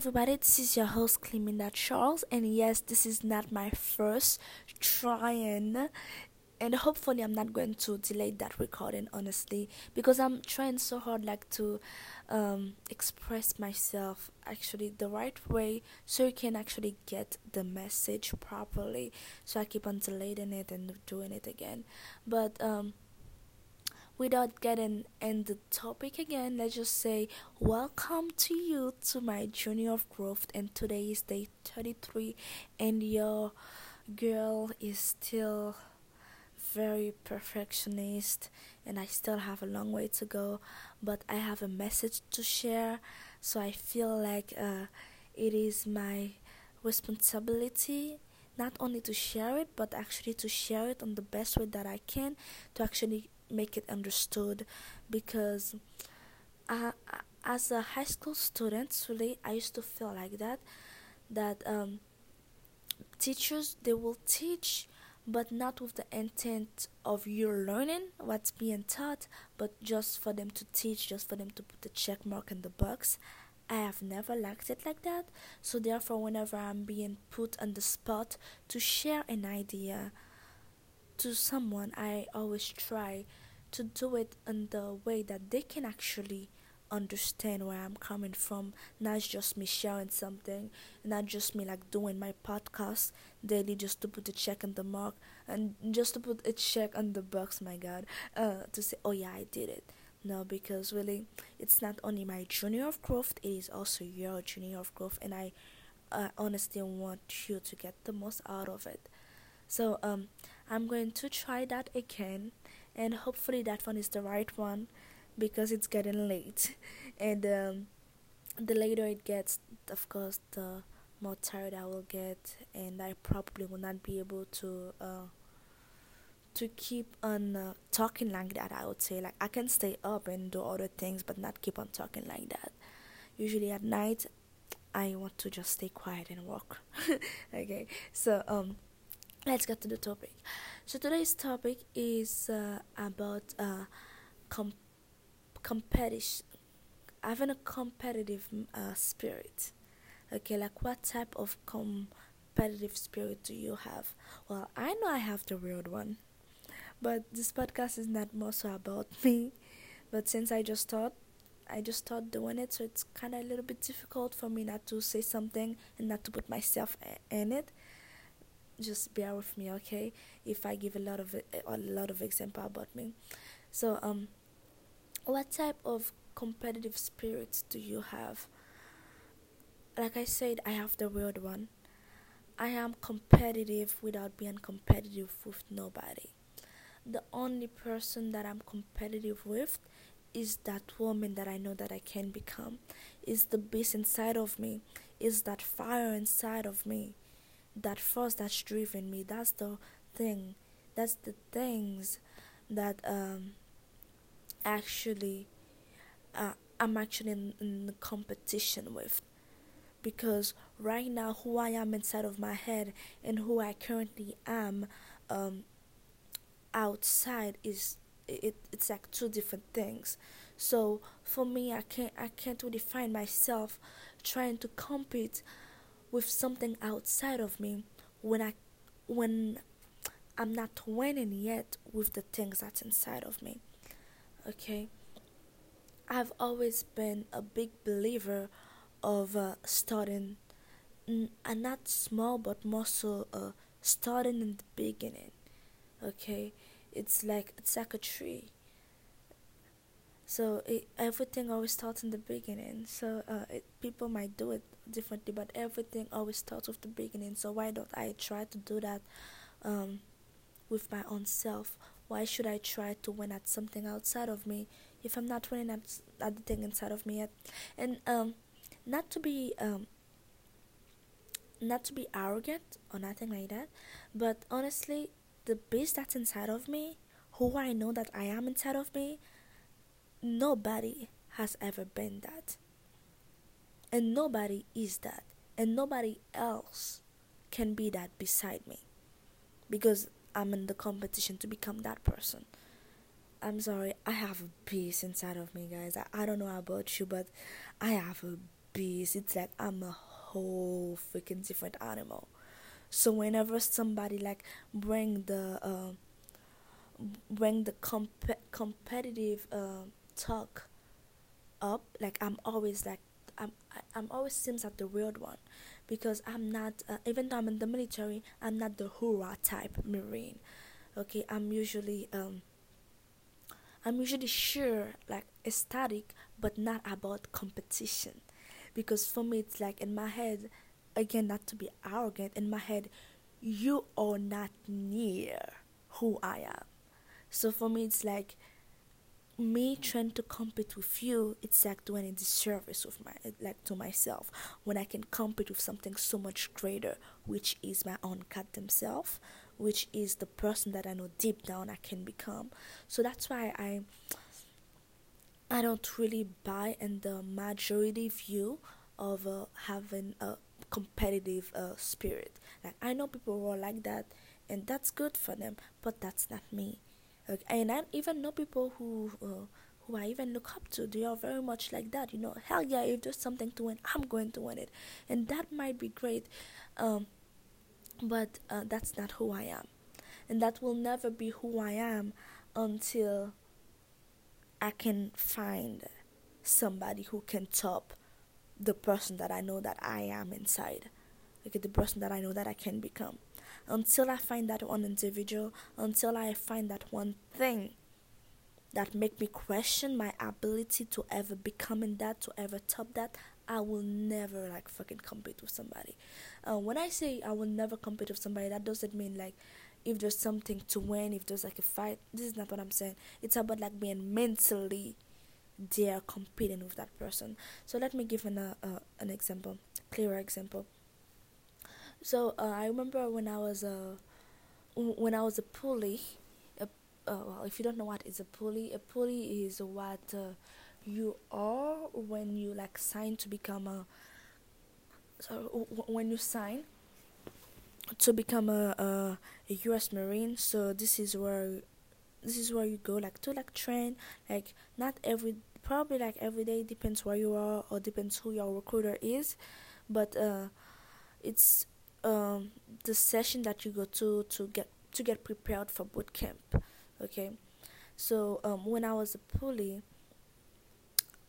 everybody, this is your host Cleminda Charles, and yes, this is not my first trying, and hopefully, I'm not going to delay that recording honestly because I'm trying so hard, like to um, express myself actually the right way so you can actually get the message properly. So I keep on delaying it and doing it again, but um without getting in the topic again, let's just say welcome to you to my journey of growth. And today is day 33, and your girl is still very perfectionist, and I still have a long way to go. But I have a message to share, so I feel like uh, it is my responsibility not only to share it but actually to share it on the best way that I can to actually make it understood because as a high school student really i used to feel like that that um, teachers they will teach but not with the intent of you learning what's being taught but just for them to teach just for them to put the check mark in the box. I have never liked it like that. So therefore whenever i'm being put on the spot to share an idea to someone, I always try to do it in the way that they can actually understand where I'm coming from, not just me sharing something, not just me like doing my podcast daily just to put a check on the mark and just to put a check on the box, my god, uh, to say, oh yeah, I did it. No, because really, it's not only my journey of growth, it is also your journey of growth, and I uh, honestly want you to get the most out of it. So um, I'm going to try that again, and hopefully that one is the right one, because it's getting late, and um, the later it gets, of course, the more tired I will get, and I probably will not be able to uh, to keep on uh, talking like that. I would say like I can stay up and do other things, but not keep on talking like that. Usually at night, I want to just stay quiet and work. okay, so um let's get to the topic. So today's topic is uh, about uh, com- competition, having a competitive uh, spirit. Okay, like what type of competitive spirit do you have? Well, I know I have the weird one, but this podcast is not more so about me. But since I just thought I just started doing it, so it's kind of a little bit difficult for me not to say something and not to put myself in it just bear with me okay? If i give a lot of a lot of example about me. So um what type of competitive spirits do you have? Like i said i have the weird one. I am competitive without being competitive with nobody. The only person that i'm competitive with is that woman that i know that i can become. Is the beast inside of me. Is that fire inside of me that force that's driven me that's the thing that's the things that um actually uh, i'm actually in, in competition with. Because right now who i am inside of my head and who i currently am um outside is it it's like two different things. So for me i can't i can't really find myself trying to compete with something outside of me when I when I'm not winning yet with the things that's inside of me. Okay? I've always been a big believer of uh, starting n- uh, not small but more so uh, starting in the beginning. Okay? It's like it's like a tree so it, everything always starts in the beginning. So uh, it, people might do it differently but everything always starts with the beginning. So why don't i try to do that um, with my own self? Why should i try to win at something outside of me if i'm not winning at, at the thing inside of me yet? And um, not to be um, not to be arrogant or nothing like that but honestly the beast that's inside of me who i know that i am inside of me nobody has ever been that. And nobody is that. And nobody else can be that beside me. Because I'm in the competition to become that person. I'm sorry, I have a beast inside of me, guys. I, I don't know about you, but I have a beast. It's like I'm a whole freaking different animal. So whenever somebody like bring the uh, bring the comp- competitive uh, talk up, like I'm always like I'm I'm always seems like the weird one because I'm not uh, even though I'm in the military, I'm not the hoorah type marine. Okay, I'm usually um I'm usually sure like ecstatic but not about competition because for me it's like in my head again not to be arrogant in my head you are not near who I am so for me it's like me trying to compete with you it's like doing a disservice with my like to myself. When i can compete with something so much greater which is my own goddamn self which is the person that i know deep down i can become. So that's why i i don't really buy in the majority view of uh, having a competitive uh, spirit. Like i know people who are like that and that's good for them but that's not me Okay, and I even know people who uh, who I even look up to. They are very much like that. You know, hell yeah, if there's something to win, I'm going to win it, and that might be great. Um, but uh, that's not who I am, and that will never be who I am until I can find somebody who can top the person that I know that I am inside. Like the person that I know that I can become until I find that one individual, until I find that one thing that make me question my ability to ever become in that, to ever top that, I will never like fucking compete with somebody. Uh, when I say I will never compete with somebody, that doesn't mean like if there's something to win, if there's like a fight. This is not what I'm saying. It's about like being mentally there competing with that person. So let me give an uh, uh, an example, clearer example. So uh, I remember when I was a when I was a poolee. Uh, well, if you don't know what is a poolee, a poolee is what uh, you are when you like sign to become a. So when you sign to become a, a, a U.S. Marine, so this is where this is where you go like to like train like not every probably like every day depends where you are or depends who your recruiter is but uh it's um, the session that you go to to get to get prepared for boot camp. Okay, so um, when I was a poolee,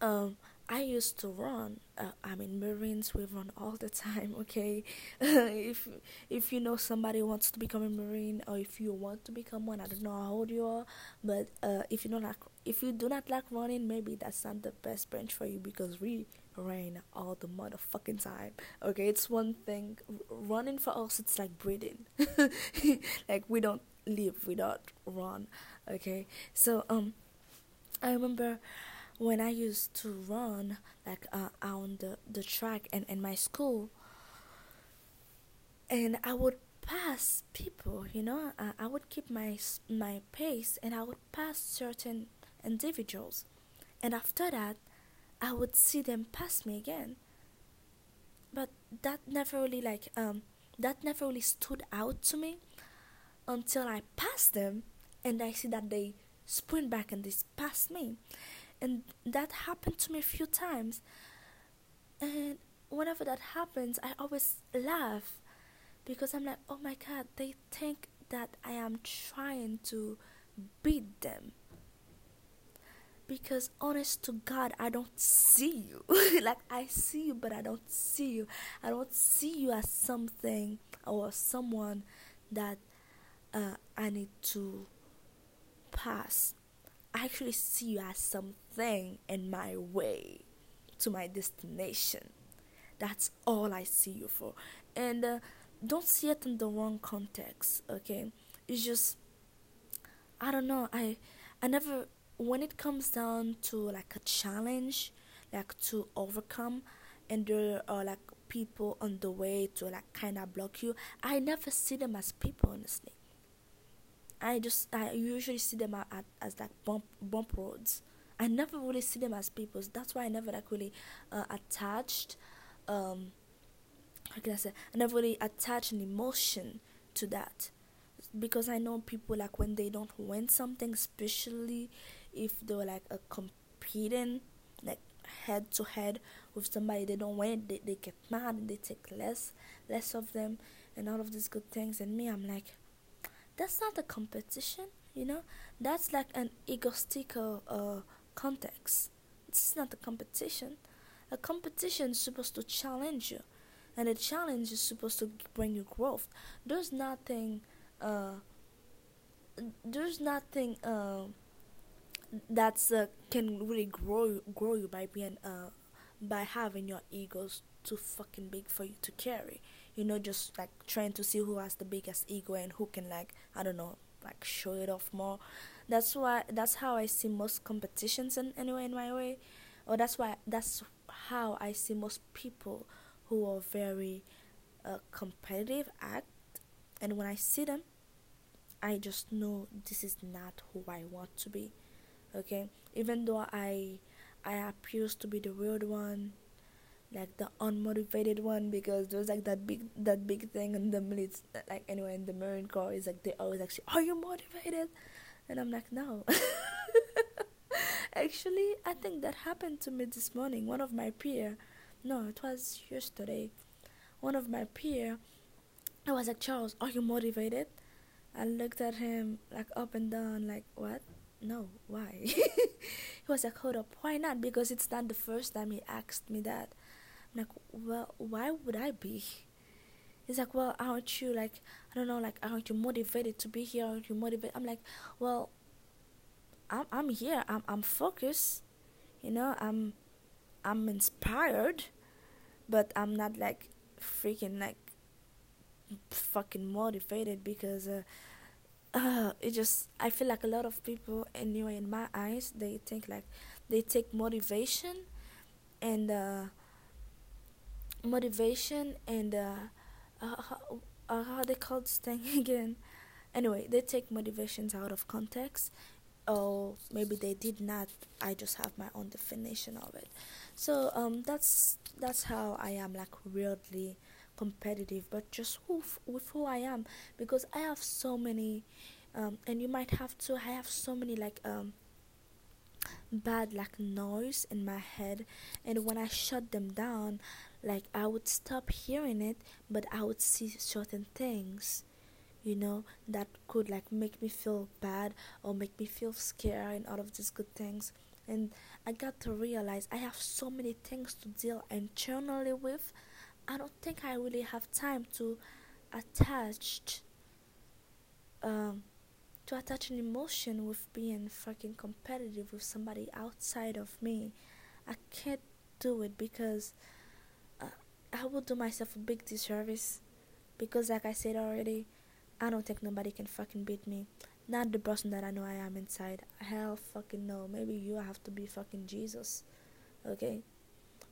um, I used to run. Uh, I mean, Marines we run all the time. Okay, if if you know somebody wants to become a Marine or if you want to become one, I don't know how old you are, but uh, if you don't like if you do not like running, maybe that's not the best branch for you because we rain all the motherfucking time. Okay, it's one thing. Running for us, it's like breathing. like we don't live without run. Okay, so um, I remember when I used to run like uh, on the the track and in my school, and I would pass people. You know, uh, I would keep my my pace, and I would pass certain individuals, and after that I would see them pass me again. But that never really like um that never really stood out to me until I passed them and I see that they sprint back and they pass me. And that happened to me a few times. And whenever that happens, I always laugh because I'm like, oh my god, they think that I am trying to beat them. Because honest to god i don't see you. Like i see you but i don't see you. I don't see you as something or someone that uh, i need to pass actually see you as something in my way to my destination. That's all i see you for. And uh, don't see it in the wrong context okay? It's just i don't know i i never when it comes down to like a challenge like to overcome and there are like people on the way to like kind of block you i never see them as people honestly i just i usually see them at, as like bump bump roads. I never really see them as people that's why i never like really uh, attached um how can i say? I never really attach an emotion to that. Because i know people like when they don't win something especially if they were like a competing like head to head with somebody they don't win, they, they get mad and they take less less of them and all of these good things. And me i'm like that's not a competition you know? That's like an egotistical uh, context. This is not a competition. A competition is supposed to challenge you and a challenge is supposed to bring you growth. There's nothing uh, there's nothing uh, that's uh, can really grow grow you by being uh by having your egos too fucking big for you to carry you know just like trying to see who has the biggest ego and who can like i don't know like show it off more. That's why that's how i see most competitions in anyway in my way. Or that's why that's how i see most people who are very uh, competitive act. And when i see them i just know this is not who i want to be okay? Even though i i appears to be the weird one like the unmotivated one because there's like that big that big thing in the military like anyway in the marine corps is like they always actually are you motivated? And i'm like no. Actually i think that happened to me this morning. One of my peer no it was yesterday. One of my peer i was like charles are you motivated? I looked at him like up and down like what? No why? He was like hold up why not? Because it's not the first time he asked me that like well why would i be? He's like well aren't you like i don't know like aren't you motivated to be here? Aren't you motivated? I'm like well i'm, I'm here. I'm, I'm focused. You know i'm i'm inspired but i'm not like freaking like fucking motivated because uh, uh, it just I feel like a lot of people anyway in my eyes they think like they take motivation and uh, motivation and uh, uh, how, uh, how they call this thing again. Anyway they take motivations out of context. Or maybe they did not. I just have my own definition of it. So um that's that's how i am like weirdly competitive but just with, with who i am. Because i have so many um, and you might have to i have so many like um bad like noise in my head. And when i shut them down like i would stop hearing it but i would see certain things you know that could like make me feel bad or make me feel scared and all of these good things and i got to realize i have so many things to deal internally with I don't think I really have time to attach um to attach an emotion with being fucking competitive with somebody outside of me. I can't do it because I will do myself a big disservice because like I said already, I don't think nobody can fucking beat me. Not the person that I know I am inside. Hell fucking no. Maybe you have to be fucking Jesus. Okay?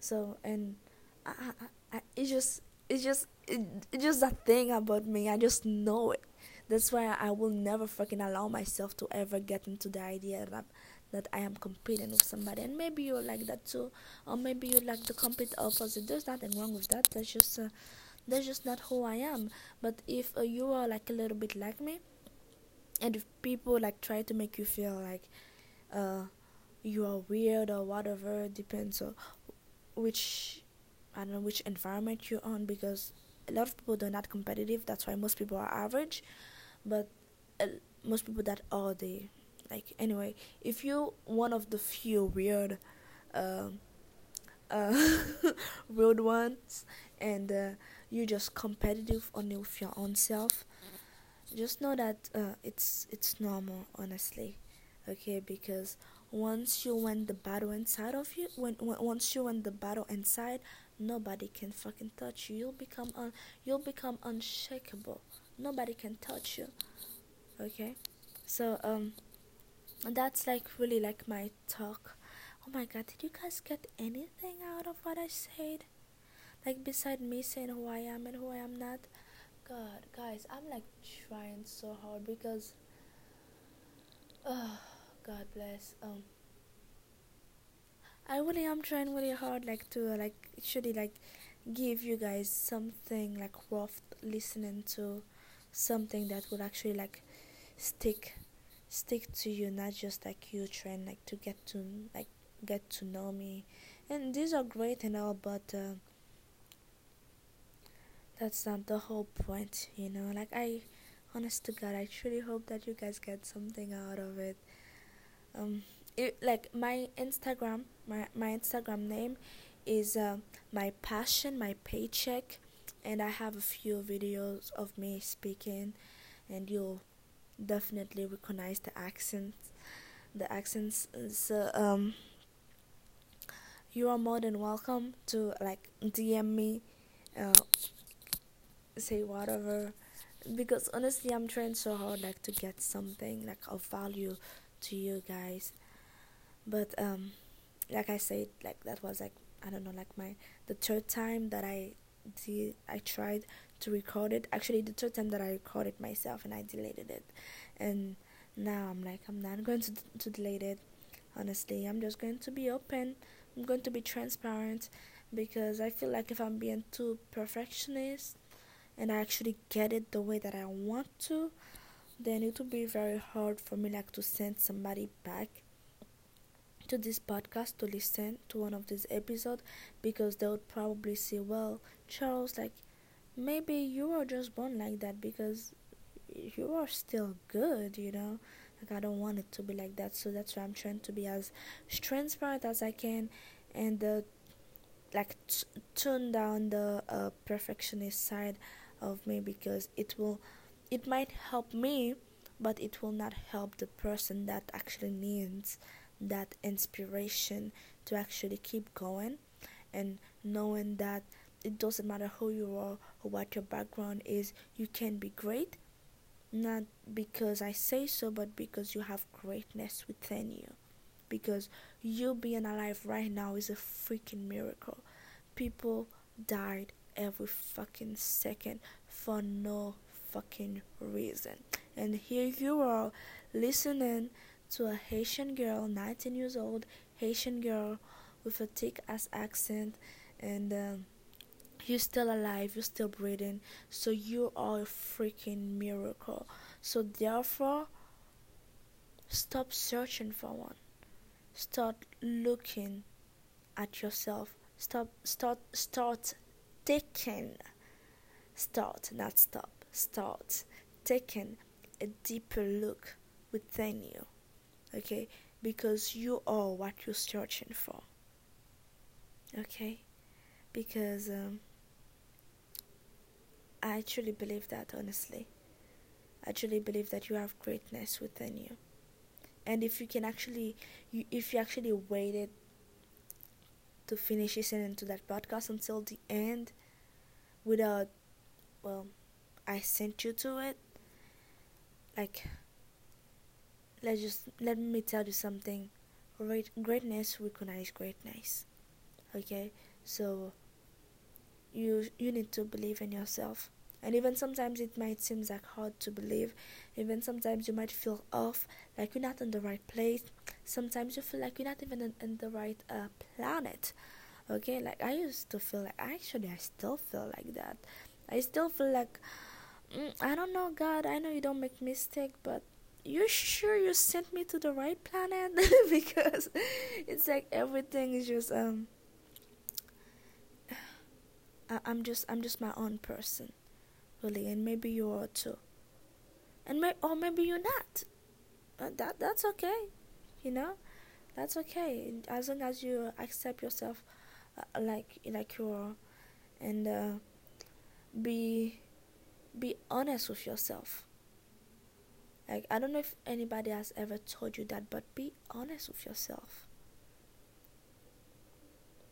So and I, I, I, it's just it's just it, it's just that thing about me. I just know it. That's why I will never fucking allow myself to ever get into the idea that that I am competing with somebody. And maybe you're like that too, or maybe you like the complete opposite. There's nothing wrong with that. That's just uh, that's just not who I am. But if uh, you are like a little bit like me, and if people like try to make you feel like uh, you are weird or whatever, depends on which I don't know which environment you're on because a lot of people are not competitive. That's why most people are average, but uh, most people that are they like anyway. If you're one of the few weird, uh, uh, weird ones, and uh, you're just competitive only with your own self, just know that uh, it's it's normal, honestly. Okay, because once you win the battle inside of you, when, when once you win the battle inside, nobody can fucking touch you you'll become un- you'll become unshakable nobody can touch you okay so um that's like really like my talk. Oh my god did you guys get anything out of what i said? Like beside me saying who i am and who i am not? God guys i'm like trying so hard because oh god bless um I really am trying really hard like to like actually like give you guys something like worth listening to something that would actually like stick stick to you not just like you trying like to get to like get to know me. And these are great and all but uh, that's not the whole point you know? Like i honest to god i truly hope that you guys get something out of it. Um it, like my instagram my, my instagram name is uh, my passion my paycheck and i have a few videos of me speaking and you'll definitely recognize the accents the accents. So um you are more than welcome to like dm me uh, say whatever. Because honestly i'm trying so hard like to get something like of value to you guys. But um like i said like that was like i don't know like my the third time that i did i tried to record it. Actually the third time that i recorded myself and i deleted it. And now i'm like i'm not going to to delete it. Honestly i'm just going to be open. I'm going to be transparent because i feel like if i'm being too perfectionist and I actually get it the way that I want to, then it would be very hard for me like to send somebody back to this podcast to listen to one of these episodes because they would probably say, Well, Charles, like maybe you are just born like that because you are still good, you know. Like I don't want it to be like that, so that's why I'm trying to be as transparent as I can and uh, like t- down the uh, perfectionist side of me because it will it might help me but it will not help the person that actually needs that inspiration to actually keep going and knowing that it doesn't matter who you are or what your background is you can be great. Not because I say so but because you have greatness within you. Because you being alive right now is a freaking miracle. People died every fucking second for no fucking reason. And here you are listening to a Haitian girl, 19 years old, Haitian girl with a thick ass accent, and um, you're still alive, you're still breathing. So you are a freaking miracle. So therefore, stop searching for one. Start looking at yourself. Stop. Start. Start taking start not stop start taking a deeper look within you okay because you are what you're searching for okay because um, i truly believe that honestly. I truly believe that you have greatness within you. And if you can actually you, if you actually waited to finish listening to that podcast until the end without well I sent you to it like let's just let me tell you something. Great, greatness recognize greatness okay? So you you need to believe in yourself. And even sometimes it might seem like hard to believe. Even sometimes you might feel off like you're not in the right place. Sometimes you feel like you're not even in, in the right uh, planet. Okay like i used to feel like actually i still feel like that. I still feel like mm, i don't know god i know you don't make mistake but you sure you sent me to the right planet? Because it's like everything is just um I, i'm just i'm just my own person really and maybe you are too. And may, or maybe you're not. Uh, that that's okay you know? That's okay as long as you accept yourself uh, like like you are and uh, be be honest with yourself. Like i don't know if anybody has ever told you that but be honest with yourself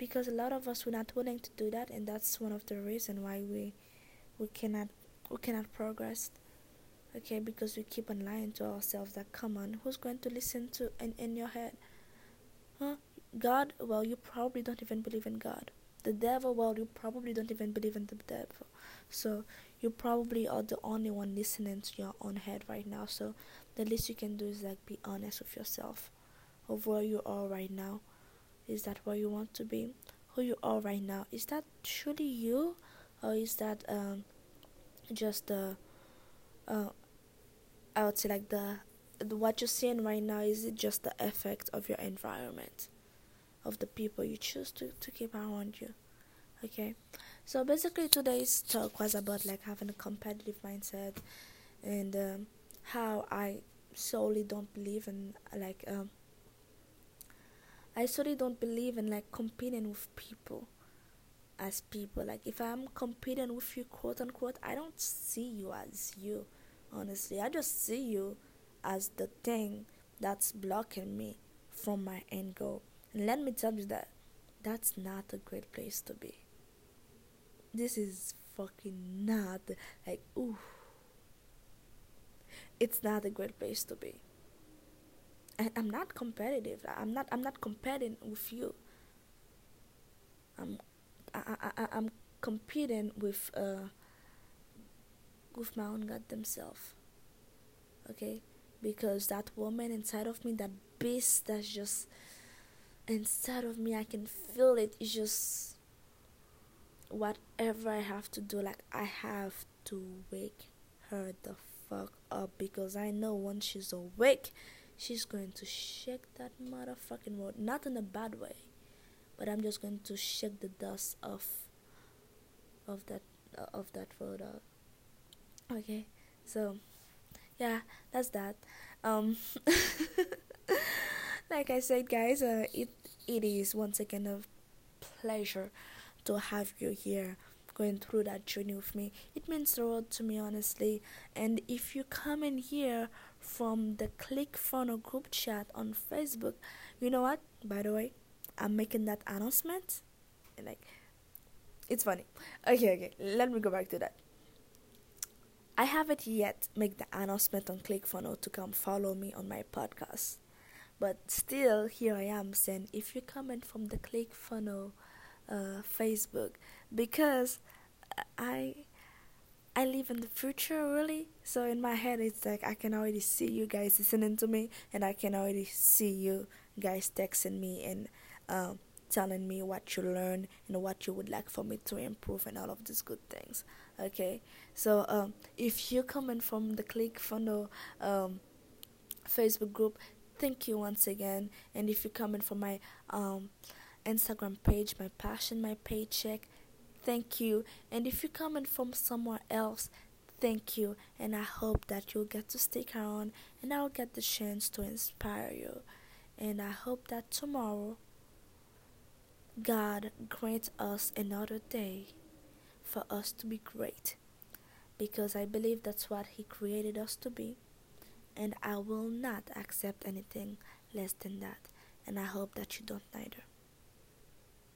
because a lot of us we're not willing to do that and that's one of the reason why we we cannot we cannot progress okay? Because we keep on lying to ourselves that come on who's going to listen to in, in your head? Huh? God well you probably don't even believe in god. The devil well you probably don't even believe in the devil. So you probably are the only one listening to your own head right now. So the least you can do is like be honest with yourself of where you are right now is that where you want to be? Who you are right now? Is that truly you or is that um just the uh, I would say like the, the what you're seeing right now is it just the effect of your environment of the people you choose to, to keep around you. Okay, so basically today's talk was about like having a competitive mindset and um, how I solely don't believe in like um, I solely don't believe in like competing with people as people. Like if I'm competing with you, quote unquote, I don't see you as you. Honestly, I just see you as the thing that's blocking me from my end goal. And let me tell you that that's not a great place to be. This is fucking not like ooh. It's not a great place to be. And I'm not competitive. I'm not I'm not competing with you. I'm I, I, I'm competing with uh with my own goddamn self. Okay, because that woman inside of me, that beast that's just inside of me, I can feel it. It's just whatever I have to do. Like I have to wake her the fuck up because I know once she's awake, she's going to shake that motherfucking world. Not in a bad way but I'm just going to shake the dust off of that uh, of that photo okay so yeah that's that. Um like I said guys uh, it it is once again a pleasure to have you here going through that journey with me it means the world to me honestly and if you come in here from the ClickFunnel group chat on facebook you know what by the way I'm making that announcement. Like, it's funny. Okay, okay. Let me go back to that. I haven't yet make the announcement on ClickFunnels to come follow me on my podcast. But still, here I am saying if you're coming from the ClickFunnels uh, Facebook, because I I live in the future really. So in my head, it's like I can already see you guys listening to me, and I can already see you guys texting me and um, telling me what you learned and what you would like for me to improve and all of these good things. Okay, so um, if you're coming from the ClickFunnels um, Facebook group, thank you once again. And if you're coming from my um, Instagram page, my passion, my paycheck, thank you. And if you're coming from somewhere else, thank you. And I hope that you'll get to stick around and I'll get the chance to inspire you. And I hope that tomorrow God grant us another day for us to be great because I believe that's what He created us to be, and I will not accept anything less than that, and I hope that you don't neither.